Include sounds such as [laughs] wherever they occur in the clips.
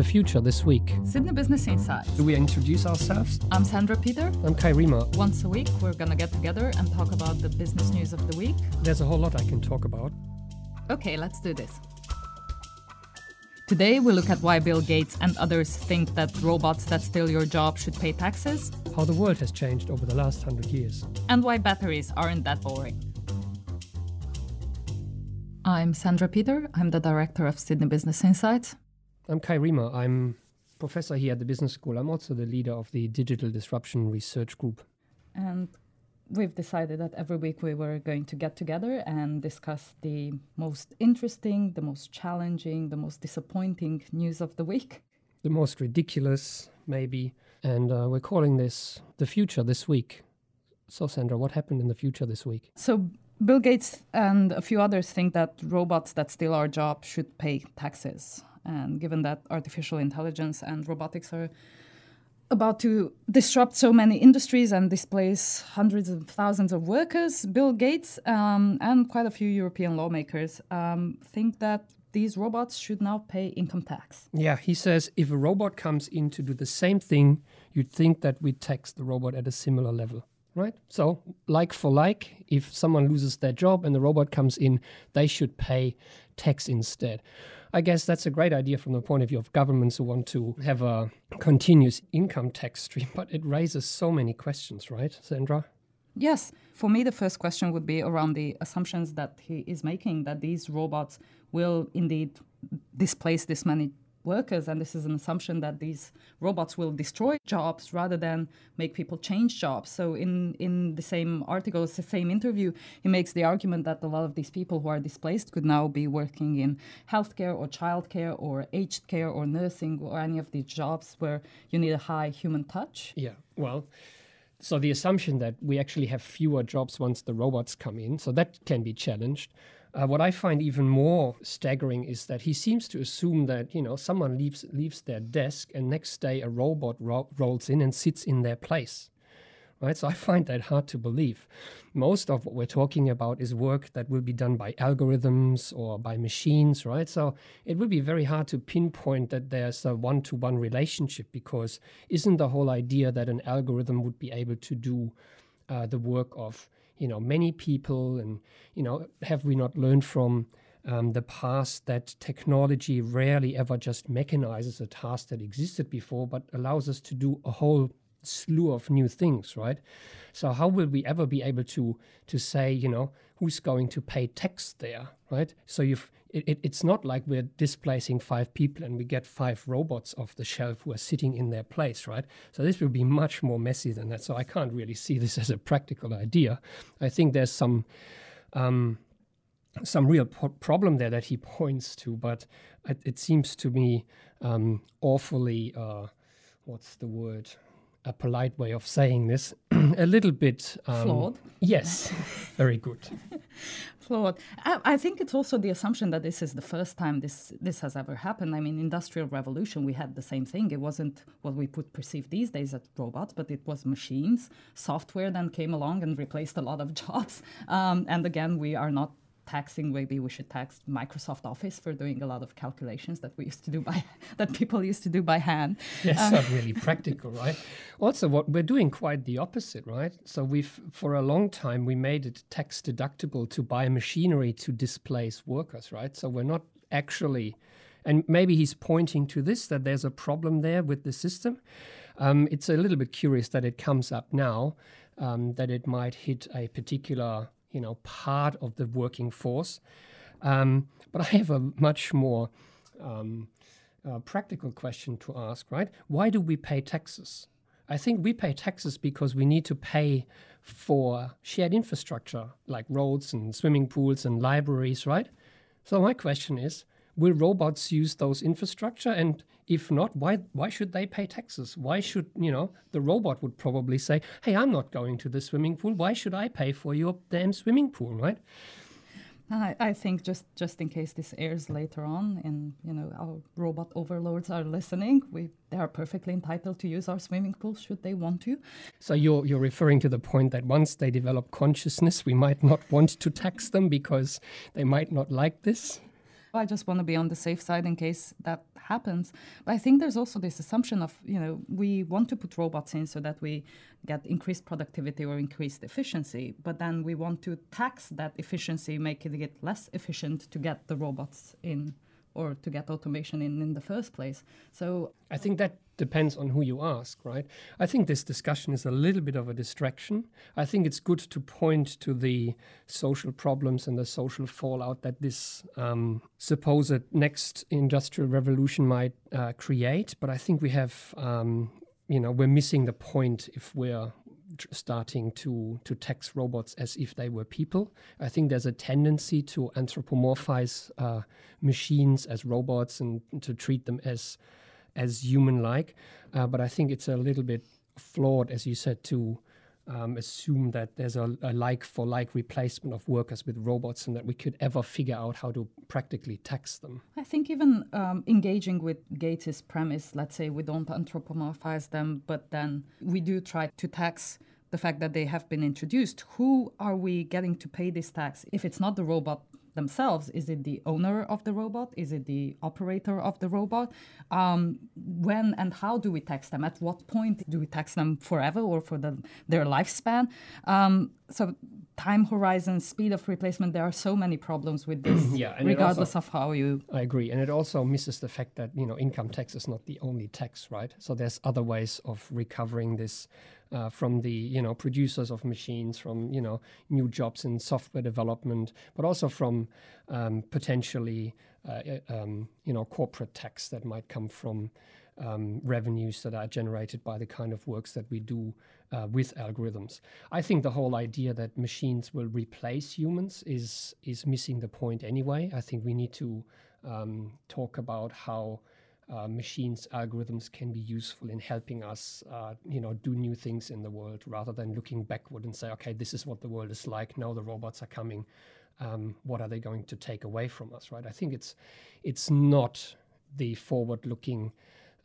The Future This Week. Sydney Business Insights. Do we introduce ourselves? I'm Sandra Peter. I'm Kai Riemer. Once a week, we're going to get together and talk about the business news of the week. There's a whole lot I can talk about. Okay, let's do this. Today, we look at why Bill Gates and others think that robots that steal your job should pay taxes, How the world has changed over the last hundred years. and why batteries aren't that boring. I'm Sandra Peter. I'm the director of Sydney Business Insights. I'm Kai Riemer. I'm professor here at the business school. I'm also the leader of the Digital Disruption Research Group. And we've decided that every week we were going to get together and discuss the most interesting, the most challenging, the most disappointing news of the week. The most ridiculous, maybe. And uh, we're calling this The Future This Week. So, Sandra, what happened in the future this week? So, Bill Gates and a few others think that robots that steal our job should pay taxes. And given that artificial intelligence and robotics are about to disrupt so many industries and displace hundreds of thousands of workers, Bill Gates um, and quite a few European lawmakers um, think that these robots should now pay income tax. Yeah, he says if a robot comes in to do the same thing, you'd think that we tax the robot at a similar level, right? So, like for like, if someone loses their job and the robot comes in, they should pay tax instead. I guess that's a great idea from the point of view of governments who want to have a continuous income tax stream, but it raises so many questions, right, Sandra? Yes. For me, the first question would be around the assumptions that he is making that these robots will indeed displace this many workers. And this is an assumption that these robots will destroy jobs rather than make people change jobs. So, in, in the same article, the same interview, he makes the argument that a lot of these people who are displaced could now be working in healthcare or childcare or aged care or nursing or any of these jobs where you need a high human touch. Yeah, well, so the assumption that we actually have fewer jobs once the robots come in, so that can be challenged. Uh, what I find even more staggering is that he seems to assume that you know someone leaves leaves their desk and next day a robot ro- rolls in and sits in their place. Right, so I find that hard to believe. Most of what we're talking about is work that will be done by algorithms or by machines, right? So it would be very hard to pinpoint that there's a one to one relationship because isn't the whole idea that an algorithm would be able to do uh, the work of you know many people and you know have we not learned from um, the past that technology rarely ever just mechanizes a task that existed before but allows us to do a whole slew of new things right? So how will we ever be able to to say you know who's going to pay tax there right? So you've it, it, it's not like we're displacing five people and we get five robots off the shelf who are sitting in their place right? So this will be much more messy than that. So i can't really see this [laughs] as a practical idea. I think there's some um, some real po- problem there that he points to but it, it seems to me um, awfully uh, what's the word a polite way of saying this, [clears throat] a little bit um, Flawed. Yes, [laughs] very good. flawed. I, I think it's also the assumption that this is the first time this this has ever happened. I mean, industrial revolution, we had the same thing. It wasn't what we would perceive these days as robots, but it was machines. Software then came along and replaced a lot of [laughs] jobs. Um, and again, we are not taxing maybe we should tax microsoft office for doing a lot of calculations that we used to do by [laughs] that people used to do by hand Yes, not really [laughs] practical, right? Also, what we're doing quite the opposite, right? So we've for a long time we made it tax deductible to buy machinery to displace workers, right? So we're not actually, and maybe he's pointing to this that there's a problem there with the system. Um, it's a little bit curious that it comes up now um, that it might hit a particular, you know, part of the working force. Um, but I have a much more um, uh, practical question to ask, right? Why do we pay taxes? I think we pay taxes because we need to pay for shared infrastructure like roads and swimming pools and libraries, right? So my question is, will robots use those infrastructure? And if not why why should they pay taxes? Why should you know the robot would probably say hey i'm not going to the swimming pool. Why should i pay for your damn swimming pool? Right? I, I think just, just in case this airs later on, and you know our robot overlords are listening, we they are perfectly entitled to use our swimming pools should they want to. So you're you're referring to the point that once they develop consciousness, we might not want to tax them because they might not like this. I just want to be on the safe side in case that happens. But I think there's also this assumption of, you know, we want to put robots in so that we get increased productivity or increased efficiency, but then we want to tax that efficiency, make it less efficient to get the robots in or to get automation in in the first place. So I think that depends on who you ask, right? I think this discussion is a little bit of a distraction. I think it's good to point to the social problems and the social fallout that this um, supposed next industrial revolution might uh, create. But I think we have, um, you know, we're missing the point if we're starting to to tax robots as if they were people. I think there's a tendency to anthropomorphize uh, machines as robots and to treat them as as human-like. Uh, but I think it's a little bit flawed, as you said, to um, assume that there's a, a like for like replacement of workers with robots and that we could ever figure out how to practically tax them. I think even um, engaging with Gates' premise, let's say we don't anthropomorphize them, but then we do try to tax the fact that they have been introduced. Who are we getting to pay this tax if it's not the robot themselves? Is it the owner of the robot? Is it the operator of the robot? Um, when and how do we tax them? At what point do we tax them forever or for the, their lifespan? Um, so time horizon, speed of replacement, there are so many problems with this, [clears throat] yeah, regardless also, of how you. I agree. And it also misses the fact that, you know, income tax is not the only tax, right? So there's other ways of recovering this uh, from the you know producers of machines, from you know new jobs in software development, but also from um, potentially uh, um, you know corporate tax that might come from um, revenues that are generated by the kind of works that we do uh, with algorithms. I think the whole idea that machines will replace humans is is missing the point anyway. I think we need to um, talk about how uh, machines algorithms can be useful in helping us uh, you know do new things in the world rather than looking backward and say okay this is what the world is like now the robots are coming um, what are they going to take away from us right i think it's it's not the forward looking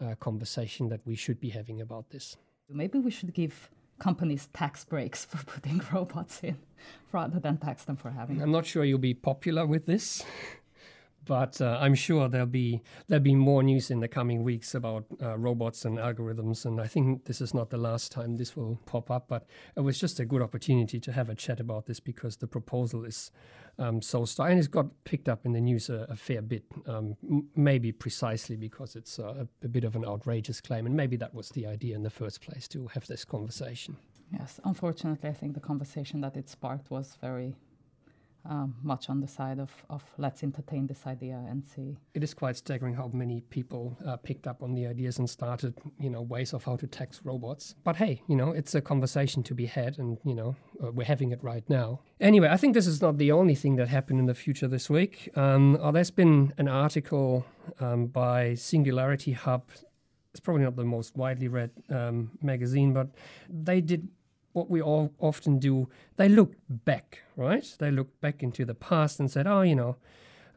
uh, conversation that we should be having about this. Maybe we should give companies tax breaks for putting [laughs] robots in rather than tax them for having i'm not sure you'll be popular with this but uh, I'm sure there'll be there'll be more news in the coming weeks about uh, robots and algorithms, and I think this is not the last time this will pop up. But it was just a good opportunity to have a chat about this because the proposal is um, so star and it's got picked up in the news a, a fair bit, um, m- maybe precisely because it's a, a bit of an outrageous claim, and maybe that was the idea in the first place to have this conversation. Yes, unfortunately, I think the conversation that it sparked was very um, much on the side of, of let's entertain this idea and see. It is quite staggering how many people uh, picked up on the ideas and started, you know, ways of how to tax robots. But hey, you know, it's a conversation to be had, and you know, uh, we're having it right now. Anyway, I think this is not the only thing that happened in the future this week. Um, oh, there's been an article um, by Singularity Hub. It's probably not the most widely read um, magazine, but they did what we all often do, they look back, right? They look back into the past and said, oh, you know,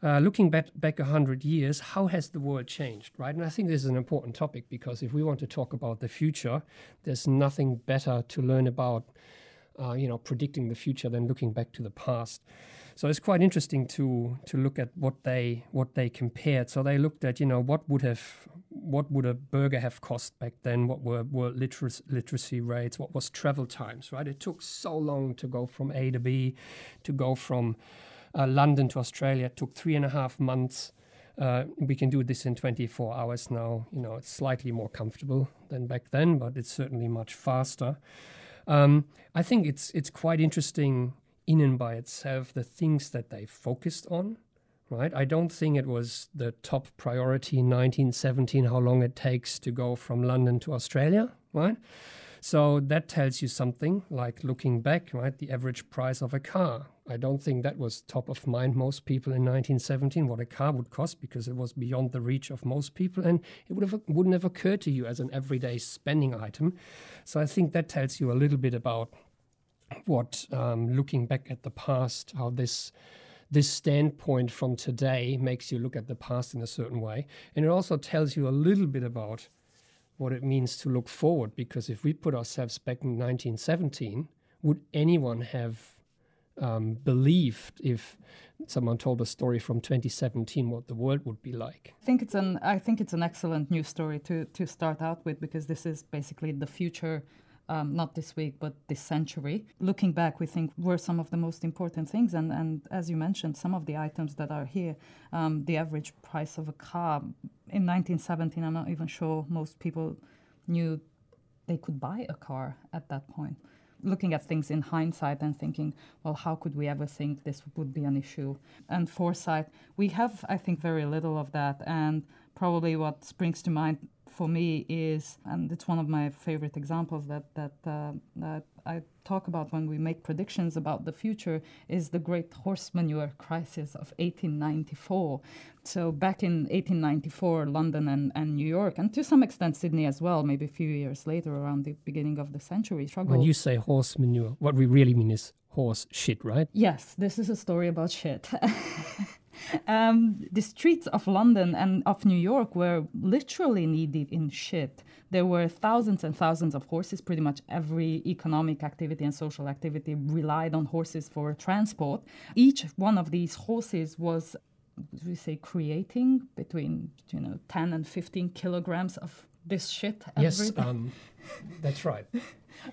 uh, looking back back a hundred years, how has the world changed, right? And I think this is an important topic because if we want to talk about the future, there's nothing better to learn about, uh, you know, predicting the future than looking back to the past. So it's quite interesting to to look at what they what they compared. So they looked at you know what would have what would a burger have cost back then? What were were literacy, literacy rates? What was travel times? Right, it took so long to go from A to B, to go from uh, London to Australia. It took three and a half months. Uh, we can do this in 24 hours now. You know, it's slightly more comfortable than back then, but it's certainly much faster. Um, I think it's it's quite interesting in and by itself the things that they focused on right? I don't think it was the top priority in 1917 how long it takes to go from london to australia right? So that tells you something like looking back right the average price of a car. I don't think that was top of mind most people in 1917 what a car would cost because it was beyond the reach of most people and it would have, wouldn't have occurred to you as an everyday spending item. So i think that tells you a little bit about what um, looking back at the past, how this this standpoint from today makes you look at the past in a certain way, and it also tells you a little bit about what it means to look forward. Because if we put ourselves back in 1917, would anyone have um, believed if someone told a story from 2017 what the world would be like. I think it's an I think it's an excellent news story to to start out with because this is basically the future. Um, not this week, but this century. Looking back, we think were some of the most important things. And, and as you mentioned, some of the items that are here, um, the average price of a car in 1917, I'm not even sure most people knew they could buy a car at that point looking at things in hindsight and thinking, well, how could we ever think this would be an issue? And foresight, we have, I think, very little of that. And probably what springs to mind for me is, and it's one of my favorite examples that that uh, that I talk about when we make predictions about the future, is the great horse manure crisis of 1894. So back in 1894, London and, and New York, and to some extent Sydney as well, maybe a few years later, around the beginning of the century, struggled. When you say horse manure, what we really mean is horse shit, right? Yes, this is a story about shit. [laughs] Um, the streets of London and of New York were literally knee deep in shit. There were thousands and thousands of horses. Pretty much every economic activity and social activity relied on horses for transport. Each one of these horses was, we say, creating between you know 10 and 15 kilograms of this shit. Yes, um, that's right.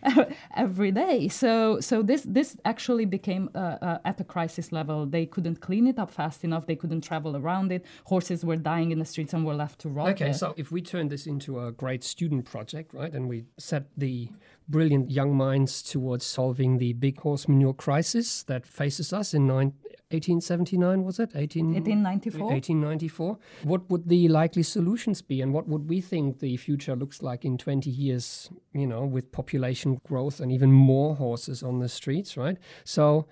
[laughs] every day. So so this this actually became uh, uh, at a crisis level. They couldn't clean it up fast enough. They couldn't travel around it. Horses were dying in the streets and were left to rot. Okay, so if we turn this into a great student project, right, and we set the brilliant young minds towards solving the big horse manure crisis that faces us in nine, 1879 was it? 18, 1894 1894 what would the likely solutions be and what would we think the future looks like in 20 years you know with population growth and even more horses on the streets right? So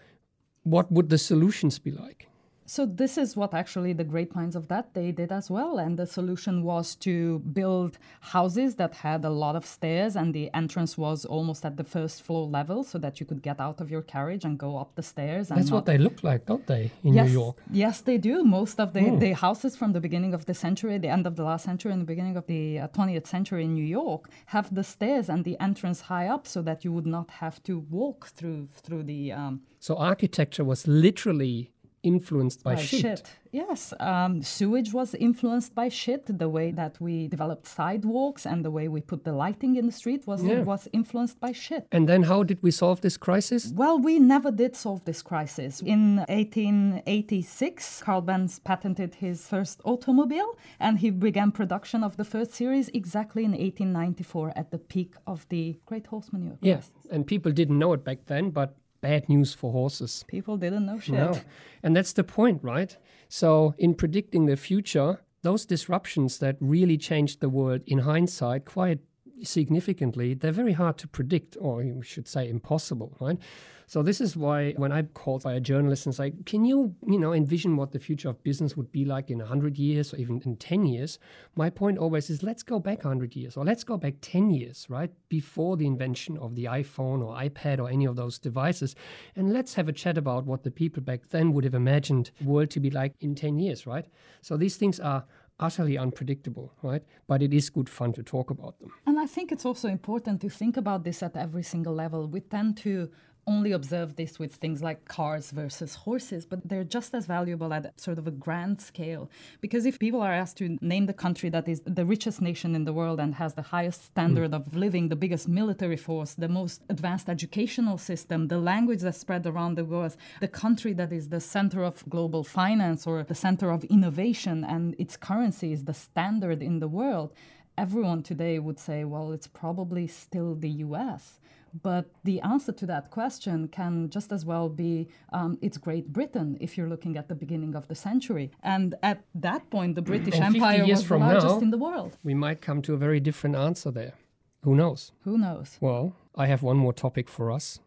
what would the solutions be like so this is what actually the great minds of that day did as well and the solution was to build houses that had a lot of stairs and the entrance was almost at the first floor level so that you could get out of your carriage and go up the stairs that's what they look like don't they in yes, new york? Yes they do. Most of the, mm. the houses from the beginning of the century the end of the last century and the beginning of the uh, 20th century in new york have the stairs and the entrance high up so that you would not have to walk through through the um, so architecture was literally influenced by, by shit. shit. Yes, um, sewage was influenced by shit. The way that we developed sidewalks and the way we put the lighting in the street was yeah. was influenced by shit. And then, how did we solve this crisis? Well, we never did solve this crisis. In 1886, Carl Benz patented his first automobile, and he began production of the first series exactly in 1894 at the peak of the Great Horse Manure. Yes, yeah. and people didn't know it back then, but bad news for horses. People didn't know shit. No. And that's the point, right? So, in predicting the future, those disruptions that really changed the world in hindsight quite significantly, they're very hard to predict, or you should say impossible, right? So this is why when I'm called by a journalist and say, "Can you, you know, envision what the future of business would be like in 100 years or even in 10 years?" My point always is, let's go back 100 years or let's go back 10 years, right? Before the invention of the iPhone or iPad or any of those devices, and let's have a chat about what the people back then would have imagined the world to be like in 10 years, right? So these things are utterly unpredictable, right? But it is good fun to talk about them. And I think it's also important to think about this at every single level. We tend to only observe this with things like cars versus horses, but they're just as valuable at sort of a grand scale. Because if people are asked to name the country that is the richest nation in the world and has the highest standard mm. of living, the biggest military force, the most advanced educational system, the language that's spread around the world, the country that is the center of global finance or the center of innovation, and its currency is the standard in the world, everyone today would say, well, it's probably still the US. But the answer to that question can just as well be um, it's Great Britain if you're looking at the beginning of the century. And at that point, the [clears throat] British and Empire was the largest now, in the world. We might come to a very different answer there. Who knows? Who knows? Well, I have one more topic for us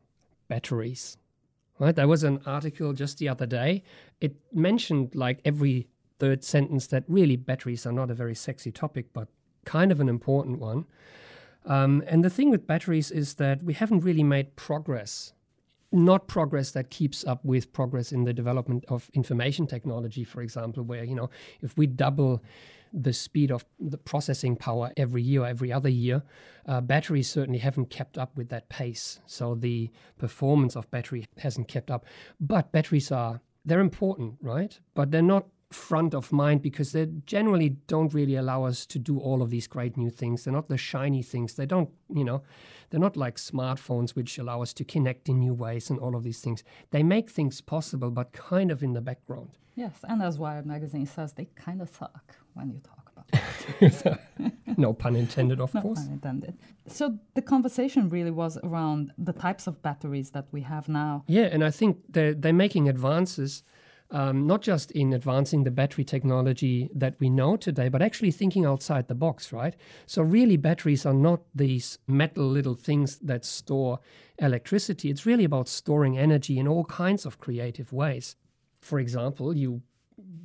batteries. Right? There was an article just the other day. It mentioned like every third sentence that really batteries are not a very sexy topic, but kind of an important one. Um, and the thing with batteries is that we haven't really made progress not progress that keeps up with progress in the development of information technology, for example, where, you know, if we double the speed of the processing power every year or every other year, uh, batteries certainly haven't kept up with that pace. So the performance of battery hasn't kept up. But batteries are, they're important, right? But they're not front of mind because they generally don't really allow us to do all of these great new things. They're not the shiny things. They don't, you know, they're not like smartphones which allow us to connect in new ways and all of these things. They make things possible, but kind of in the background. Yes, and as Wired magazine says, they kind of suck when you talk about [laughs] it. no pun intended, of no course. pun intended. So the conversation really was around the types of batteries that we have now. Yeah, and I think they're, they're making advances um, not just in advancing the battery technology that we know today, but actually thinking outside the box, right? So, really, batteries are not these metal little things that store electricity. It's really about storing energy in all kinds of creative ways. For example, you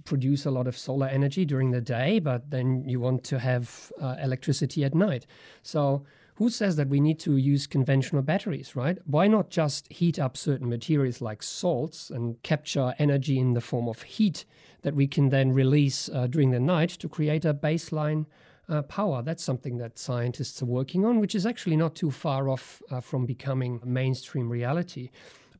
produce a lot of solar energy during the day, but then you want to have uh, electricity at night. So, who says that we need to use conventional batteries, right? Why not just heat up certain materials like salts and capture energy in the form of heat that we can then release uh, during the night to create a baseline uh, power? That's something that scientists are working on, which is actually not too far off uh, from becoming mainstream reality.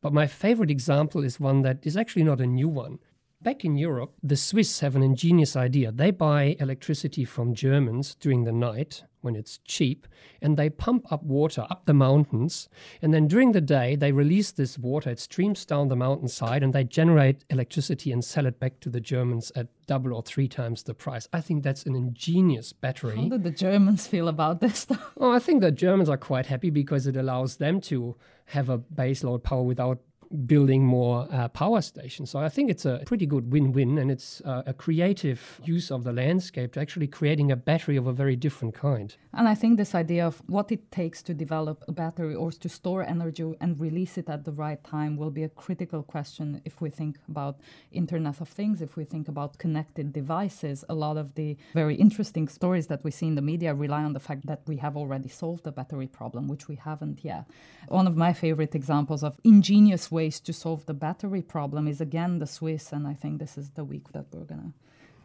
But my favorite example is one that is actually not a new one. Back in Europe, the Swiss have an ingenious idea. They buy electricity from Germans during the night when it's cheap, and they pump up water up the mountains. And then during the day, they release this water. It streams down the mountainside, and they generate electricity and sell it back to the Germans at double or three times the price. I think that's an ingenious battery. How do the Germans feel about this? oh, I think the Germans are quite happy because it allows them to have a baseload power without building more uh, power stations. So I think it's a pretty good win-win, and it's uh, a creative use of the landscape to actually creating a battery of a very different kind. And I think this idea of what it takes to develop a battery or to store energy and release it at the right time will be a critical question if we think about Internet of Things, if we think about connected devices. A lot of the very interesting stories that we see in the media rely on the fact that we have already solved the battery problem, which we haven't yet. One of my favorite examples of ingenious ways ways to solve the battery problem is again the Swiss, and I think this is the week that we're gonna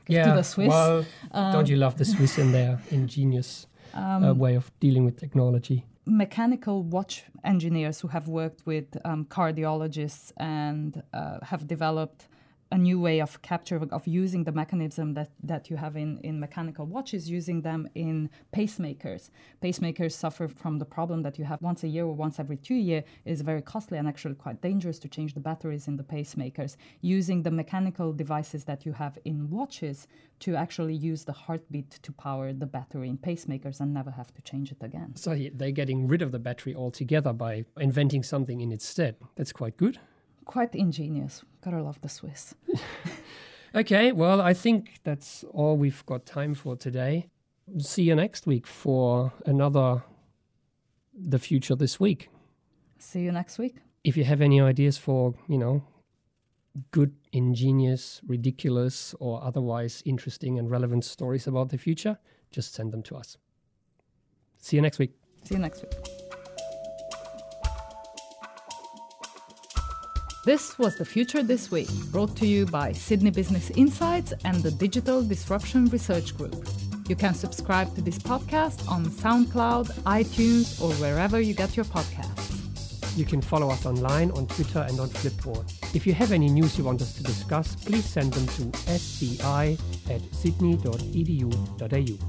give yeah, to the Swiss. Well, um, don't you love the Swiss in their [laughs] ingenious um, uh, way of dealing with technology? Mechanical watch engineers who have worked with um, cardiologists and uh, have developed a new way of capture of using the mechanism that, that you have in, in mechanical watches, using them in pacemakers. Pacemakers suffer from the problem that you have once a year or once every two years is very costly and actually quite dangerous to change the batteries in the pacemakers. Using the mechanical devices that you have in watches to actually use the heartbeat to power the battery in pacemakers and never have to change it again. So they're getting rid of the battery altogether by inventing something in its stead. That's quite good quite ingenious. Gotta love the Swiss. [laughs] okay, well, I think that's all we've got time for today. See you next week for another The Future This Week. See you next week. If you have any ideas for, you know, good, ingenious, ridiculous, or otherwise interesting and relevant stories about the future, just send them to us. See you next week. See you next week. This was The Future This Week, brought to you by Sydney Business Insights and the Digital Disruption Research Group. You can subscribe to this podcast on SoundCloud, iTunes, or wherever you get your podcasts. You can follow us online on Twitter and on Flipboard. If you have any news you want us to discuss, please send them to sbi at sydney.edu.au.